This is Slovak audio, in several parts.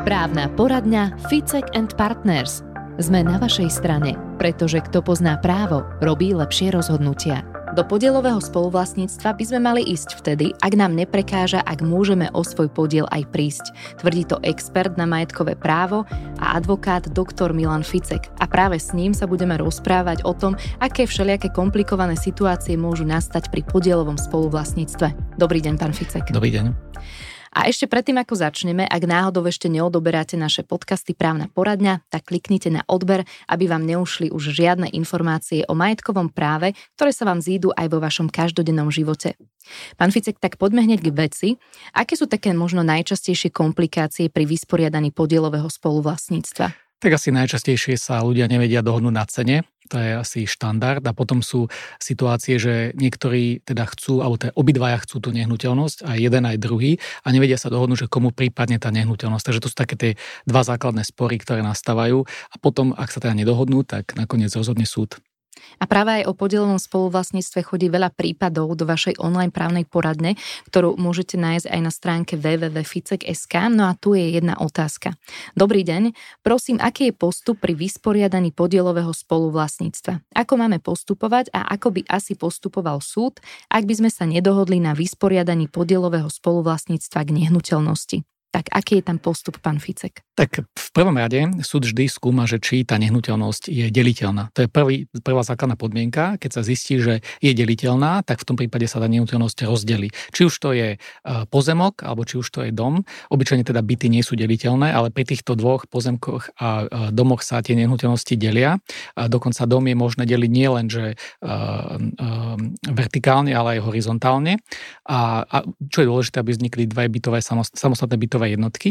Právna poradňa Ficek and Partners. Sme na vašej strane, pretože kto pozná právo, robí lepšie rozhodnutia. Do podielového spoluvlastníctva by sme mali ísť vtedy, ak nám neprekáža, ak môžeme o svoj podiel aj prísť. Tvrdí to expert na majetkové právo a advokát dr. Milan Ficek. A práve s ním sa budeme rozprávať o tom, aké všelijaké komplikované situácie môžu nastať pri podielovom spoluvlastníctve. Dobrý deň, pán Ficek. Dobrý deň. A ešte predtým, ako začneme, ak náhodou ešte neodoberáte naše podcasty Právna poradňa, tak kliknite na odber, aby vám neušli už žiadne informácie o majetkovom práve, ktoré sa vám zídu aj vo vašom každodennom živote. Pán Ficek, tak poďme hneď k veci. Aké sú také možno najčastejšie komplikácie pri vysporiadaní podielového spoluvlastníctva? Tak asi najčastejšie sa ľudia nevedia dohodnúť na cene, to je asi štandard a potom sú situácie, že niektorí teda chcú, alebo teda obidvaja chcú tú nehnuteľnosť, aj jeden, aj druhý a nevedia sa dohodnúť, že komu prípadne tá nehnuteľnosť. Takže to sú také tie dva základné spory, ktoré nastávajú a potom, ak sa teda nedohodnú, tak nakoniec rozhodne súd. A práve aj o podielovom spoluvlastníctve chodí veľa prípadov do vašej online právnej poradne, ktorú môžete nájsť aj na stránke www.ficek.sk. No a tu je jedna otázka. Dobrý deň, prosím, aký je postup pri vysporiadaní podielového spoluvlastníctva? Ako máme postupovať a ako by asi postupoval súd, ak by sme sa nedohodli na vysporiadaní podielového spoluvlastníctva k nehnuteľnosti? Tak aký je tam postup, pán Ficek? Tak v prvom rade súd vždy skúma, že či tá nehnuteľnosť je deliteľná. To je prvý, prvá základná podmienka. Keď sa zistí, že je deliteľná, tak v tom prípade sa tá nehnuteľnosť rozdelí. Či už to je e, pozemok, alebo či už to je dom. Obyčajne teda byty nie sú deliteľné, ale pri týchto dvoch pozemkoch a e, domoch sa tie nehnuteľnosti delia. Dokonca dom je možné deliť nie len, že vertikálne, ale aj horizontálne. A, a čo je dôležité, aby vznikli dve bytové samostatné bytové bytové jednotky.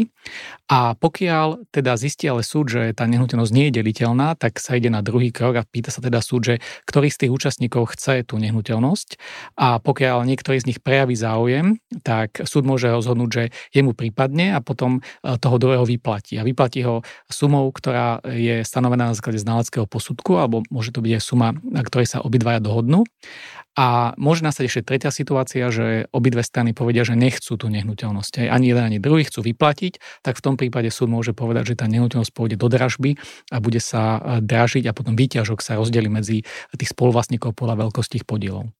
A pokiaľ teda zistí ale súd, že tá nehnuteľnosť nie je deliteľná, tak sa ide na druhý krok a pýta sa teda súd, že ktorý z tých účastníkov chce tú nehnuteľnosť. A pokiaľ niektorý z nich prejaví záujem, tak súd môže rozhodnúť, že jemu prípadne a potom e, toho druhého vyplatí. A vyplatí ho sumou, ktorá je stanovená na základe znaleckého posudku, alebo môže to byť aj suma, na ktorej sa obidvaja dohodnú. A môže nastať ešte tretia situácia, že obidve strany povedia, že nechcú tú nehnuteľnosť. Ani jeden, ani druhý chcú vyplatiť, tak v tom prípade súd môže povedať, že tá nehnuteľnosť pôjde do dražby a bude sa e, dražiť a potom výťažok sa rozdeli medzi tých spoluvlastníkov podľa veľkosti ich podielov.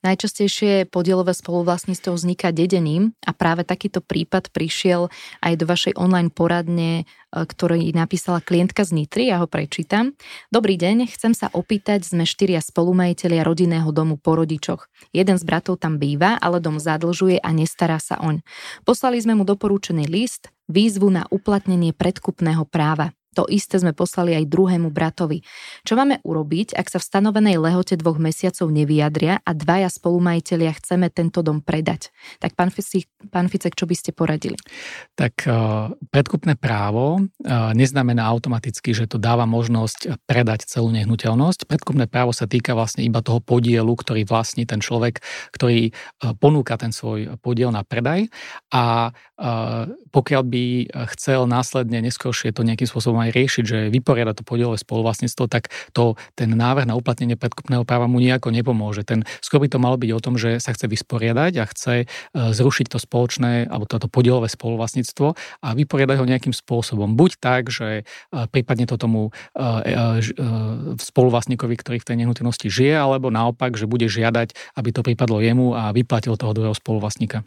Najčastejšie podielové spoluvlastníctvo vzniká dedením a práve takýto prípad prišiel aj do vašej online poradne, e, ktorý napísala klientka z Nitry, ja ho prečítam. Dobrý deň, chcem sa opýtať, sme štyria spolumajiteľia rodinného domu po rodičoch. Jeden z bratov tam býva, ale dom zadlžuje a nestará sa oň. Poslali sme mu doporučený list, výzvu na uplatnenie predkupného práva. To isté sme poslali aj druhému bratovi. Čo máme urobiť, ak sa v stanovenej lehote dvoch mesiacov nevyjadria a dvaja spolumajiteľia chceme tento dom predať? Tak pán, Ficek, pán Ficek, čo by ste poradili? Tak uh, predkupné právo uh, neznamená automaticky, že to dáva možnosť predať celú nehnuteľnosť. Predkupné právo sa týka vlastne iba toho podielu, ktorý vlastní ten človek, ktorý uh, ponúka ten svoj podiel na predaj a pokiaľ by chcel následne neskôršie to nejakým spôsobom aj riešiť, že vyporiada to podielové spoluvlastníctvo, tak to, ten návrh na uplatnenie predkupného práva mu nejako nepomôže. Ten, skôr by to malo byť o tom, že sa chce vysporiadať a chce e, zrušiť to spoločné alebo toto podielové spoluvlastníctvo a vyporiadať ho nejakým spôsobom. Buď tak, že e, prípadne to tomu e, spoluvlastníkovi, ktorý v tej nehnuteľnosti žije, alebo naopak, že bude žiadať, aby to prípadlo jemu a vyplatil toho druhého spoluvlastníka.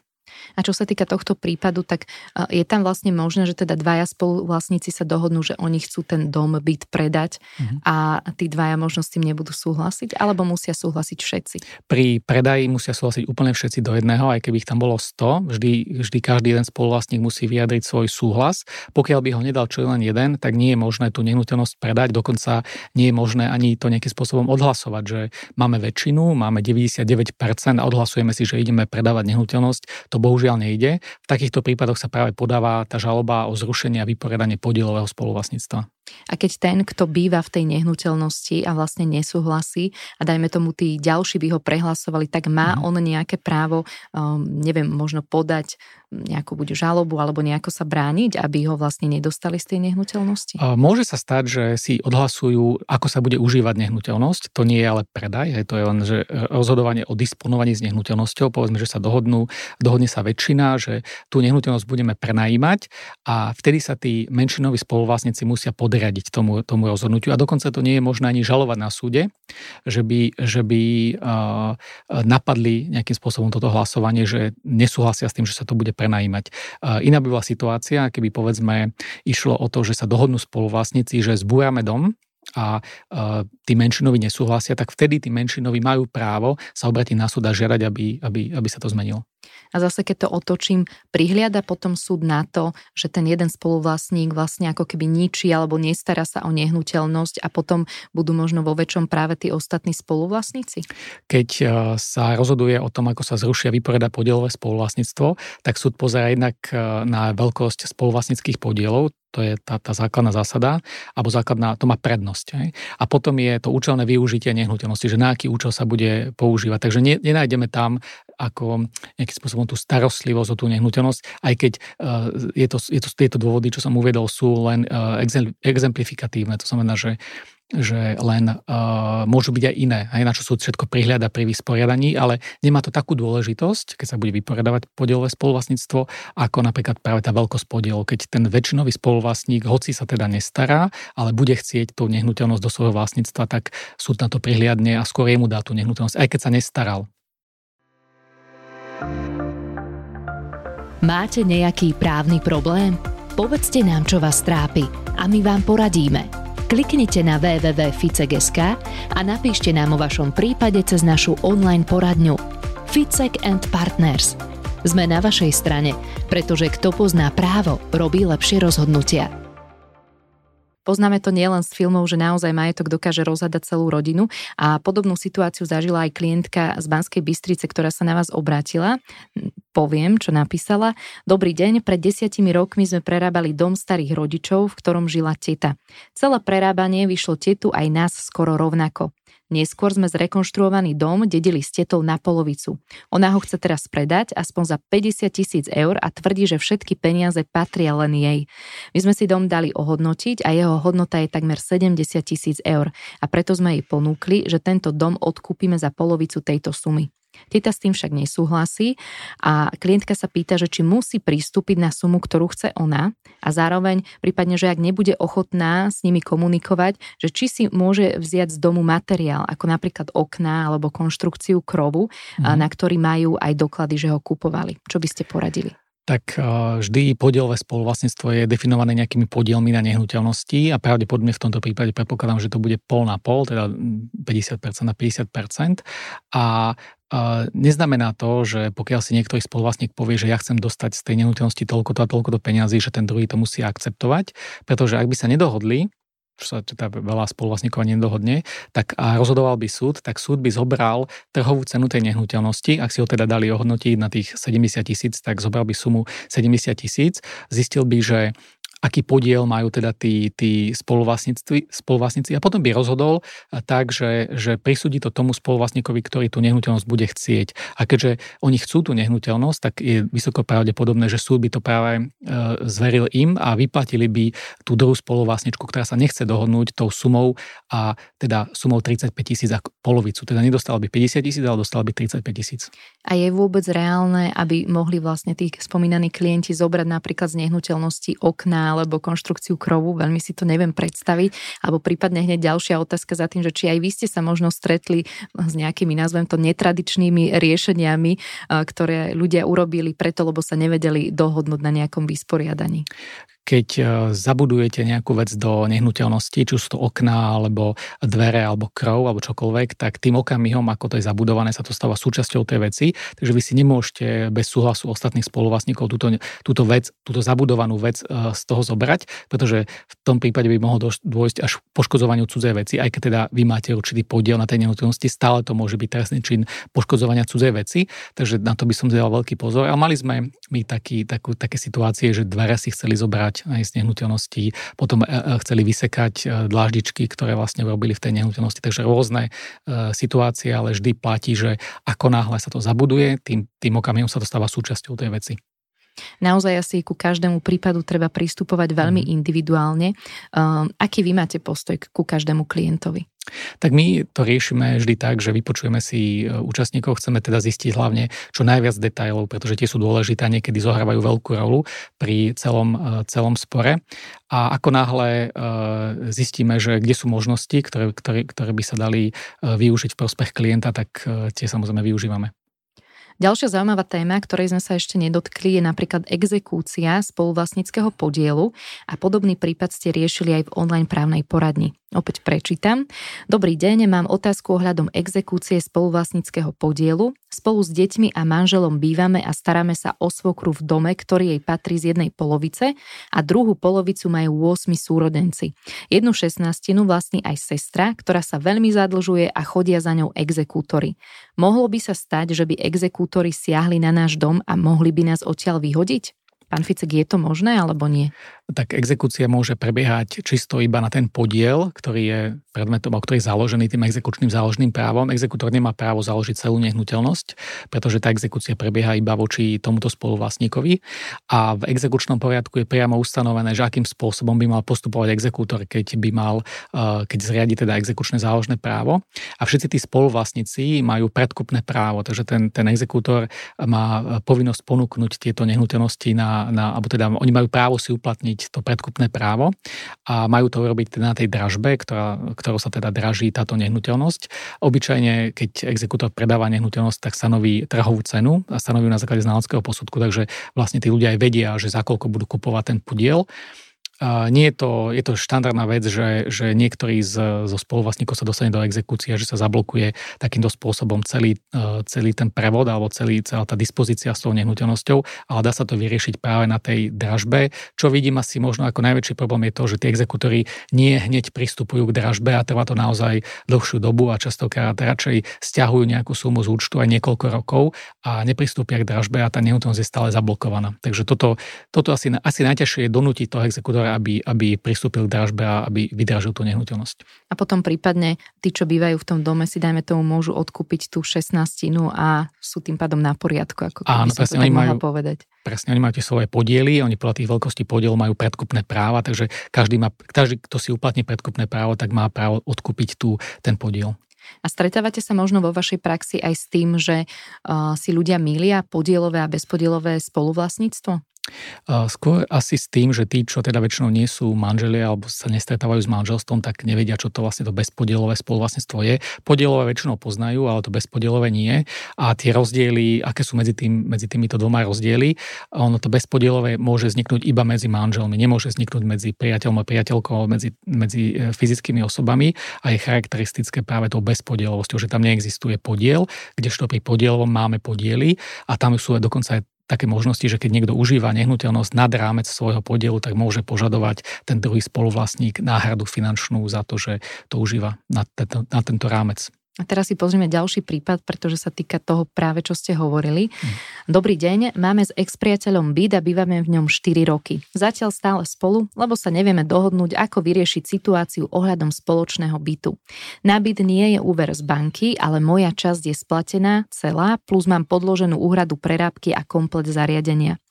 A čo sa týka tohto prípadu, tak je tam vlastne možné, že teda dvaja spoluvlastníci sa dohodnú, že oni chcú ten dom, byt predať uh-huh. a tí dvaja možno s tým nebudú súhlasiť, alebo musia súhlasiť všetci? Pri predaji musia súhlasiť úplne všetci do jedného, aj keby ich tam bolo 100, vždy, vždy každý jeden spoluvlastník musí vyjadriť svoj súhlas. Pokiaľ by ho nedal čo len jeden, tak nie je možné tú nehnuteľnosť predať, dokonca nie je možné ani to nejakým spôsobom odhlasovať, že máme väčšinu, máme 99% a odhlasujeme si, že ideme predávať nehnuteľnosť. To bohužiaľ nejde. V takýchto prípadoch sa práve podáva tá žaloba o zrušenie a vyporiadanie podielového spoluvlastníctva. A keď ten, kto býva v tej nehnuteľnosti a vlastne nesúhlasí a dajme tomu tí ďalší by ho prehlasovali, tak má mm. on nejaké právo, um, neviem, možno podať nejakú buď žalobu alebo nejako sa brániť, aby ho vlastne nedostali z tej nehnuteľnosti? Môže sa stať, že si odhlasujú, ako sa bude užívať nehnuteľnosť. To nie je ale predaj, je to je len že rozhodovanie o disponovaní s nehnuteľnosťou. Povedzme, že sa dohodnú, dohodne sa väčšina, že tú nehnuteľnosť budeme prenajímať a vtedy sa tí menšinoví spoluvlastníci musia podriadiť tomu, tomu rozhodnutiu a dokonca to nie je možné ani žalovať na súde, že by, že by uh, napadli nejakým spôsobom toto hlasovanie, že nesúhlasia s tým, že sa to bude prenajímať. Iná by bola situácia, keby povedzme išlo o to, že sa dohodnú spoluvlastníci, že zbúrame dom a tí menšinovi nesúhlasia, tak vtedy tí menšinovi majú právo sa obratiť na súd a žiadať, aby, aby, aby sa to zmenilo. A zase, keď to otočím, prihliada potom súd na to, že ten jeden spoluvlastník vlastne ako keby ničí alebo nestará sa o nehnuteľnosť a potom budú možno vo väčšom práve tí ostatní spoluvlastníci? Keď e, sa rozhoduje o tom, ako sa zrušia vyporiada podielové spoluvlastníctvo, tak súd pozera jednak e, na veľkosť spoluvlastníckých podielov, to je tá, tá základná zásada, alebo základná, to má prednosť. Hej. A potom je to účelné využitie nehnuteľnosti, že na aký účel sa bude používať. Takže ne, nenájdeme tam ako nejakým spôsobom tú starostlivosť o tú nehnuteľnosť, aj keď uh, je to, je to, tieto dôvody, čo som uvedol, sú len uh, exemplifikatívne. To znamená, že že len uh, môžu byť aj iné, aj na čo súd všetko prihľada pri vysporiadaní, ale nemá to takú dôležitosť, keď sa bude vyporiadavať podielové spoluvlastníctvo, ako napríklad práve tá veľkosť podielov, keď ten väčšinový spoluvlastník, hoci sa teda nestará, ale bude chcieť tú nehnuteľnosť do svojho vlastníctva, tak súd na to prihliadne a skôr jemu dá tú nehnuteľnosť, aj keď sa nestaral. Máte nejaký právny problém? Povedzte nám, čo vás trápi a my vám poradíme kliknite na www.ficek.sk a napíšte nám o vašom prípade cez našu online poradňu Ficek and Partners. Sme na vašej strane, pretože kto pozná právo, robí lepšie rozhodnutia. Poznáme to nielen z filmov, že naozaj majetok dokáže rozhadať celú rodinu a podobnú situáciu zažila aj klientka z Banskej Bystrice, ktorá sa na vás obrátila poviem, čo napísala. Dobrý deň, pred desiatimi rokmi sme prerábali dom starých rodičov, v ktorom žila teta. Celé prerábanie vyšlo tetu aj nás skoro rovnako. Neskôr sme zrekonštruovaný dom dedili s tetou na polovicu. Ona ho chce teraz predať aspoň za 50 tisíc eur a tvrdí, že všetky peniaze patria len jej. My sme si dom dali ohodnotiť a jeho hodnota je takmer 70 tisíc eur a preto sme jej ponúkli, že tento dom odkúpime za polovicu tejto sumy. Teta s tým však nesúhlasí a klientka sa pýta, že či musí pristúpiť na sumu, ktorú chce ona a zároveň prípadne, že ak nebude ochotná s nimi komunikovať, že či si môže vziať z domu materiál, ako napríklad okná alebo konštrukciu krovu, mm. na ktorý majú aj doklady, že ho kupovali. Čo by ste poradili? Tak vždy podielové spoluvlastníctvo je definované nejakými podielmi na nehnuteľnosti a pravdepodobne v tomto prípade predpokladám, že to bude pol na pol, teda 50% na 50%. A neznamená to, že pokiaľ si niektorý spoluvlastník povie, že ja chcem dostať z tej nehnuteľnosti toľko to a toľko do peňazí, že ten druhý to musí akceptovať, pretože ak by sa nedohodli, čo sa teda veľa spoluvlastníkov nedohodne, tak a rozhodoval by súd, tak súd by zobral trhovú cenu tej nehnuteľnosti, ak si ho teda dali ohodnotiť na tých 70 tisíc, tak zobral by sumu 70 tisíc, zistil by, že aký podiel majú teda tí, tí spoluvlastníci a potom by rozhodol tak, že, že prisúdi to tomu spoluvlastníkovi, ktorý tú nehnuteľnosť bude chcieť. A keďže oni chcú tú nehnuteľnosť, tak je vysoko pravdepodobné, že súd by to práve e, zveril im a vyplatili by tú druhú spoluvlastničku, ktorá sa nechce dohodnúť tou sumou a teda sumou 35 tisíc a polovicu. Teda nedostala by 50 tisíc, ale dostala by 35 tisíc. A je vôbec reálne, aby mohli vlastne tí spomínaní klienti zobrať napríklad z nehnuteľnosti okná alebo konštrukciu krovu, veľmi si to neviem predstaviť, alebo prípadne hneď ďalšia otázka za tým, že či aj vy ste sa možno stretli s nejakými, nazvem to, netradičnými riešeniami, ktoré ľudia urobili preto, lebo sa nevedeli dohodnúť na nejakom vysporiadaní keď e, zabudujete nejakú vec do nehnuteľnosti, či sú to okná, alebo dvere, alebo krov, alebo čokoľvek, tak tým okamihom, ako to je zabudované, sa to stáva súčasťou tej veci. Takže vy si nemôžete bez súhlasu ostatných spoluvlastníkov túto, túto vec, túto zabudovanú vec e, z toho zobrať, pretože v tom prípade by mohlo dôjsť až poškozovaniu cudzej veci, aj keď teda vy máte určitý podiel na tej nehnuteľnosti, stále to môže byť trestný čin poškozovania cudzej veci, takže na to by som dal veľký pozor. A mali sme my taký, takú, také situácie, že dvere si chceli zobrať vysekať aj z nehnuteľností, potom chceli vysekať dláždičky, ktoré vlastne robili v tej nehnuteľnosti. Takže rôzne situácie, ale vždy platí, že ako náhle sa to zabuduje, tým, tým okamihom sa to stáva súčasťou tej veci. Naozaj asi ku každému prípadu treba pristupovať veľmi mm. individuálne. Um, aký vy máte postoj ku každému klientovi? Tak my to riešime vždy tak, že vypočujeme si e, účastníkov, chceme teda zistiť hlavne čo najviac detajlov, pretože tie sú dôležité a niekedy zohrávajú veľkú rolu pri celom, e, celom spore. A ako náhle e, zistíme, že kde sú možnosti, ktoré, ktoré, ktoré by sa dali využiť v prospech klienta, tak tie samozrejme využívame. Ďalšia zaujímavá téma, ktorej sme sa ešte nedotkli, je napríklad exekúcia spoluvlastnického podielu a podobný prípad ste riešili aj v online právnej poradni. Opäť prečítam. Dobrý deň, mám otázku ohľadom exekúcie spoluvlastnického podielu. Spolu s deťmi a manželom bývame a staráme sa o svokru v dome, ktorý jej patrí z jednej polovice a druhú polovicu majú 8 súrodenci. Jednu šestnáctinu vlastní aj sestra, ktorá sa veľmi zadlžuje a chodia za ňou exekútory. Mohlo by sa stať, že by exekútory siahli na náš dom a mohli by nás odtiaľ vyhodiť? Pán Ficek, je to možné alebo nie? Tak exekúcia môže prebiehať čisto iba na ten podiel, ktorý je predmetom, ktorý je založený tým exekučným záložným právom. Exekútor nemá právo založiť celú nehnuteľnosť, pretože tá exekúcia prebieha iba voči tomuto spoluvlastníkovi. A v exekučnom poriadku je priamo ustanovené, že akým spôsobom by mal postupovať exekútor, keď by mal, eh, keď zriadi teda exekučné záložné právo. A všetci tí spoluvlastníci majú predkupné právo, takže ten, ten exekútor má povinnosť ponúknuť tieto nehnuteľnosti na na, alebo teda oni majú právo si uplatniť to predkupné právo a majú to urobiť teda na tej dražbe, ktorá, ktorou sa teda draží táto nehnuteľnosť. Obyčajne, keď exekútor predáva nehnuteľnosť, tak stanoví trhovú cenu a stanoví na základe znaleckého posudku, takže vlastne tí ľudia aj vedia, že za koľko budú kupovať ten podiel nie je to, je to štandardná vec, že, že niektorý z, zo spoluvlastníkov sa dostane do exekúcie, že sa zablokuje takýmto spôsobom celý, e, celý ten prevod alebo celý, celá tá dispozícia s tou nehnuteľnosťou, ale dá sa to vyriešiť práve na tej dražbe. Čo vidím asi možno ako najväčší problém je to, že tie exekútory nie hneď pristupujú k dražbe a trvá to naozaj dlhšiu dobu a častokrát radšej stiahujú nejakú sumu z účtu aj niekoľko rokov a nepristúpia k dražbe a tá nehnuteľnosť je stále zablokovaná. Takže toto, toto asi, asi najťažšie je donútiť toho exekútora, aby, aby pristúpil k dražbe a aby vydražil tú nehnuteľnosť. A potom prípadne tí, čo bývajú v tom dome, si dajme tomu môžu odkúpiť tú 16 a sú tým pádom na poriadku, ako Áno, presne, oni majú, povedať. Presne, oni majú tie svoje podiely, oni podľa tých veľkostí podielov majú predkupné práva, takže každý, má, každý, kto si uplatní predkupné právo, tak má právo odkúpiť tú, ten podiel. A stretávate sa možno vo vašej praxi aj s tým, že uh, si ľudia milia podielové a bezpodielové spoluvlastníctvo? Skôr asi s tým, že tí, čo teda väčšinou nie sú manželia alebo sa nestretávajú s manželstvom, tak nevedia, čo to vlastne to bezpodielové spoluvlastníctvo je. Podielové väčšinou poznajú, ale to bezpodielové nie. A tie rozdiely, aké sú medzi, tým, medzi týmito dvoma rozdiely, ono to bezpodielové môže vzniknúť iba medzi manželmi, nemôže vzniknúť medzi priateľom a priateľkou, medzi, medzi e, fyzickými osobami a je charakteristické práve tou bezpodielovosťou, že tam neexistuje podiel, kdežto pri podielovom máme podiely a tam sú dokonca aj také možnosti, že keď niekto užíva nehnuteľnosť nad rámec svojho podielu, tak môže požadovať ten druhý spoluvlastník náhradu finančnú za to, že to užíva na tento, na tento rámec. A teraz si pozrieme ďalší prípad, pretože sa týka toho práve, čo ste hovorili. Mm. Dobrý deň, máme s ex-priateľom byt a bývame v ňom 4 roky. Zatiaľ stále spolu, lebo sa nevieme dohodnúť, ako vyriešiť situáciu ohľadom spoločného bytu. Na byt nie je úver z banky, ale moja časť je splatená celá, plus mám podloženú úhradu prerábky a komplet zariadenia.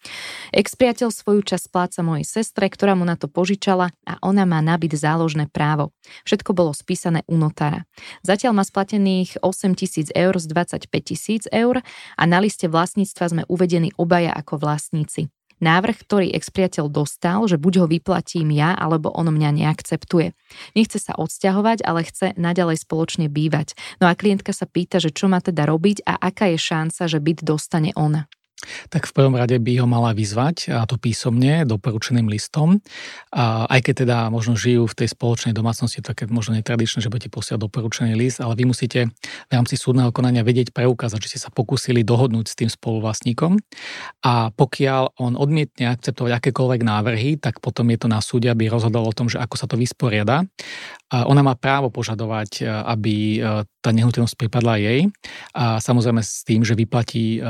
Ex-priateľ svoju časť spláca mojej sestre, ktorá mu na to požičala a ona má nabyt záložné právo. Všetko bolo spísané u notára. Zatiaľ má splatených 8 tisíc eur z 25 tisíc eur a na liste vlastníctva sme uvedení obaja ako vlastníci. Návrh, ktorý ex-priateľ dostal, že buď ho vyplatím ja, alebo on mňa neakceptuje. Nechce sa odsťahovať, ale chce naďalej spoločne bývať. No a klientka sa pýta, že čo má teda robiť a aká je šanca, že byt dostane ona. Tak v prvom rade by ho mala vyzvať, a to písomne, doporučeným listom. A aj keď teda možno žijú v tej spoločnej domácnosti, také možno netradičné, že budete posiať doporučený list, ale vy musíte v rámci súdneho konania vedieť preukázať, že ste sa pokúsili dohodnúť s tým spoluvlastníkom. A pokiaľ on odmietne akceptovať akékoľvek návrhy, tak potom je to na súde, aby rozhodol o tom, že ako sa to vysporiada. A ona má právo požadovať, aby tá nehnuteľnosť pripadla jej. A samozrejme s tým, že vyplatí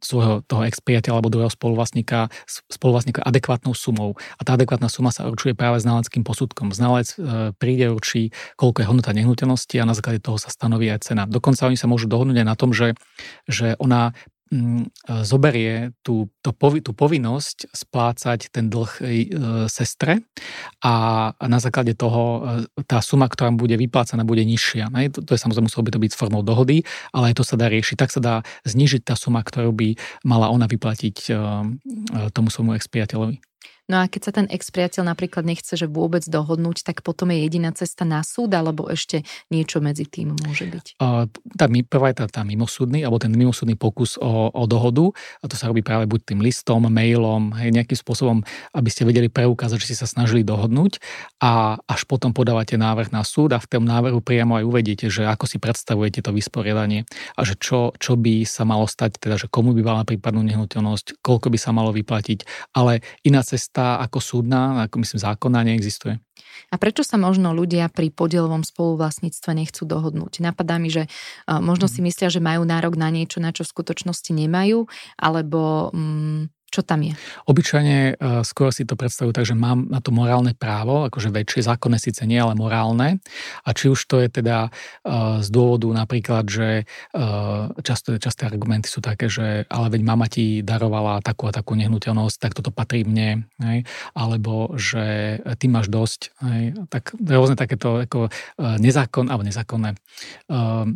svojho toho ex-priateľa alebo druhého spoluvlastníka, spoluvlastníka adekvátnou sumou. A tá adekvátna suma sa určuje práve znaleckým posudkom. Znalec e, príde, určí, koľko je hodnota nehnuteľnosti a na základe toho sa stanoví aj cena. Dokonca oni sa môžu dohodnúť aj na tom, že, že ona zoberie tú, to, tú povinnosť splácať ten dlh e, sestre a na základe toho e, tá suma, ktorá bude vyplácaná, bude nižšia. To, to je samozrejme muselo by to byť formou dohody, ale aj to sa dá riešiť. Tak sa dá znižiť tá suma, ktorú by mala ona vyplatiť tomu svojmu expriateľovi. No a keď sa ten ex-priateľ napríklad nechce, že vôbec dohodnúť, tak potom je jediná cesta na súd, alebo ešte niečo medzi tým môže byť? Uh, tá, prvá je tá, tá mimosúdny, alebo ten mimosúdny pokus o, o dohodu. A to sa robí práve buď tým listom, mailom, hej, nejakým spôsobom, aby ste vedeli preukázať, že ste sa snažili dohodnúť a až potom podávate návrh na súd a v tom návrhu priamo aj uvedíte, že ako si predstavujete to vysporiadanie a že čo, čo by sa malo stať, teda že komu by mala prípadnú nehnuteľnosť, koľko by sa malo vyplatiť, ale iná cesta cesta ako súdna, ako myslím zákonná, neexistuje. A prečo sa možno ľudia pri podielovom spoluvlastníctve nechcú dohodnúť? Napadá mi, že možno si mhm. myslia, že majú nárok na niečo, na čo v skutočnosti nemajú, alebo mm, čo tam je? Obyčajne uh, skôr si to predstavujú tak, že mám na to morálne právo, akože väčšie zákonné síce nie, ale morálne. A či už to je teda uh, z dôvodu napríklad, že uh, často, časté argumenty sú také, že ale veď mama ti darovala takú a takú nehnuteľnosť, tak toto patrí mne. Hej? Alebo že ty máš dosť. Hej? Tak rôzne takéto ako, uh, nezákon, alebo nezákonné uh,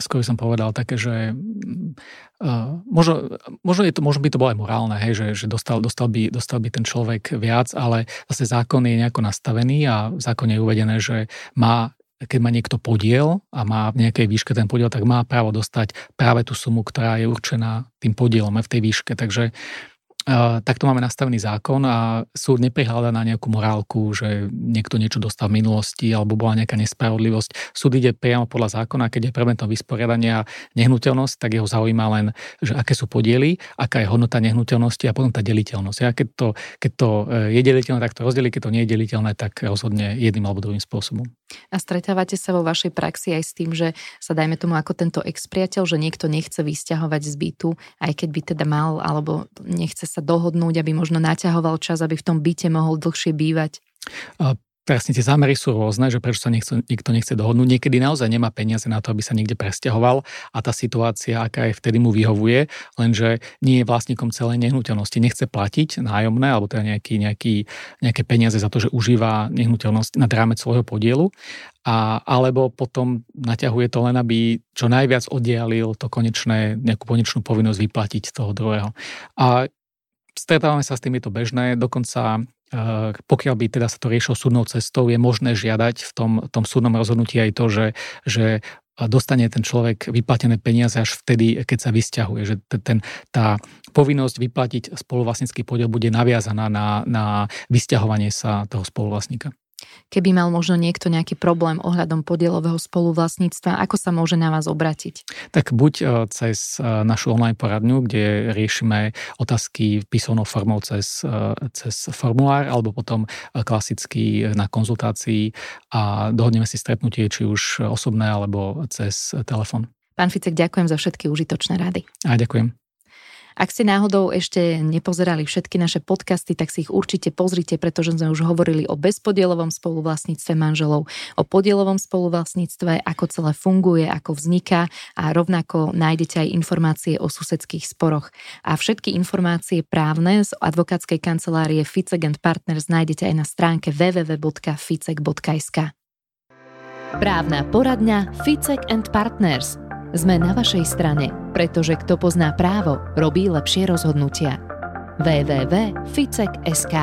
skôr som povedal také, že uh, možno, možno, je to, možno by to bolo aj morálne, hej, že, že dostal, dostal, by, dostal by ten človek viac, ale zase zákon je nejako nastavený a v zákone je uvedené, že má keď má niekto podiel a má v nejakej výške ten podiel, tak má právo dostať práve tú sumu, ktorá je určená tým podielom v tej výške. Takže takto máme nastavený zákon a súd neprihľada na nejakú morálku, že niekto niečo dostal v minulosti alebo bola nejaká nespravodlivosť. Súd ide priamo podľa zákona, keď je predmetom vysporiadania nehnuteľnosť, tak jeho zaujíma len, že aké sú podiely, aká je hodnota nehnuteľnosti a potom tá deliteľnosť. A keď to, keď to e, je deliteľné, tak to rozdelí, keď to nie je deliteľné, tak rozhodne jedným alebo druhým spôsobom. A stretávate sa vo vašej praxi aj s tým, že sa dajme tomu ako tento expriateľ, že niekto nechce vysťahovať z bytu, aj keď by teda mal, alebo nechce sa dohodnúť, aby možno naťahoval čas, aby v tom byte mohol dlhšie bývať? Presne tie zámery sú rôzne, že prečo sa nechce, nikto nechce dohodnúť. Niekedy naozaj nemá peniaze na to, aby sa niekde presťahoval a tá situácia, aká je vtedy mu vyhovuje, lenže nie je vlastníkom celej nehnuteľnosti, nechce platiť nájomné alebo teda nejaký, nejaký, nejaké peniaze za to, že užíva nehnuteľnosť nad rámec svojho podielu a, alebo potom naťahuje to len, aby čo najviac oddialil to konečné, nejakú konečnú povinnosť vyplatiť toho druhého. A stretávame sa s tým, je to bežné, dokonca pokiaľ by teda sa to riešilo súdnou cestou, je možné žiadať v tom, tom súdnom rozhodnutí aj to, že, že dostane ten človek vyplatené peniaze až vtedy, keď sa vysťahuje. Že ten, tá povinnosť vyplatiť spoluvlastnícky podiel bude naviazaná na, na vysťahovanie sa toho spoluvlastníka keby mal možno niekto nejaký problém ohľadom podielového spoluvlastníctva, ako sa môže na vás obratiť? Tak buď e, cez e, našu online poradňu, kde riešime otázky písomnou formou cez, e, cez formulár, alebo potom klasicky na konzultácii a dohodneme si stretnutie, či už osobné, alebo cez telefon. Pán Ficek, ďakujem za všetky užitočné rady. A ďakujem. Ak ste náhodou ešte nepozerali všetky naše podcasty, tak si ich určite pozrite, pretože sme už hovorili o bezpodielovom spoluvlastníctve manželov, o podielovom spoluvlastníctve, ako celé funguje, ako vzniká a rovnako nájdete aj informácie o susedských sporoch. A všetky informácie právne z advokátskej kancelárie Ficek Partners nájdete aj na stránke www.ficek.sk. Právna poradňa Ficek Partners – sme na vašej strane, pretože kto pozná právo, robí lepšie rozhodnutia. www.ficek.sk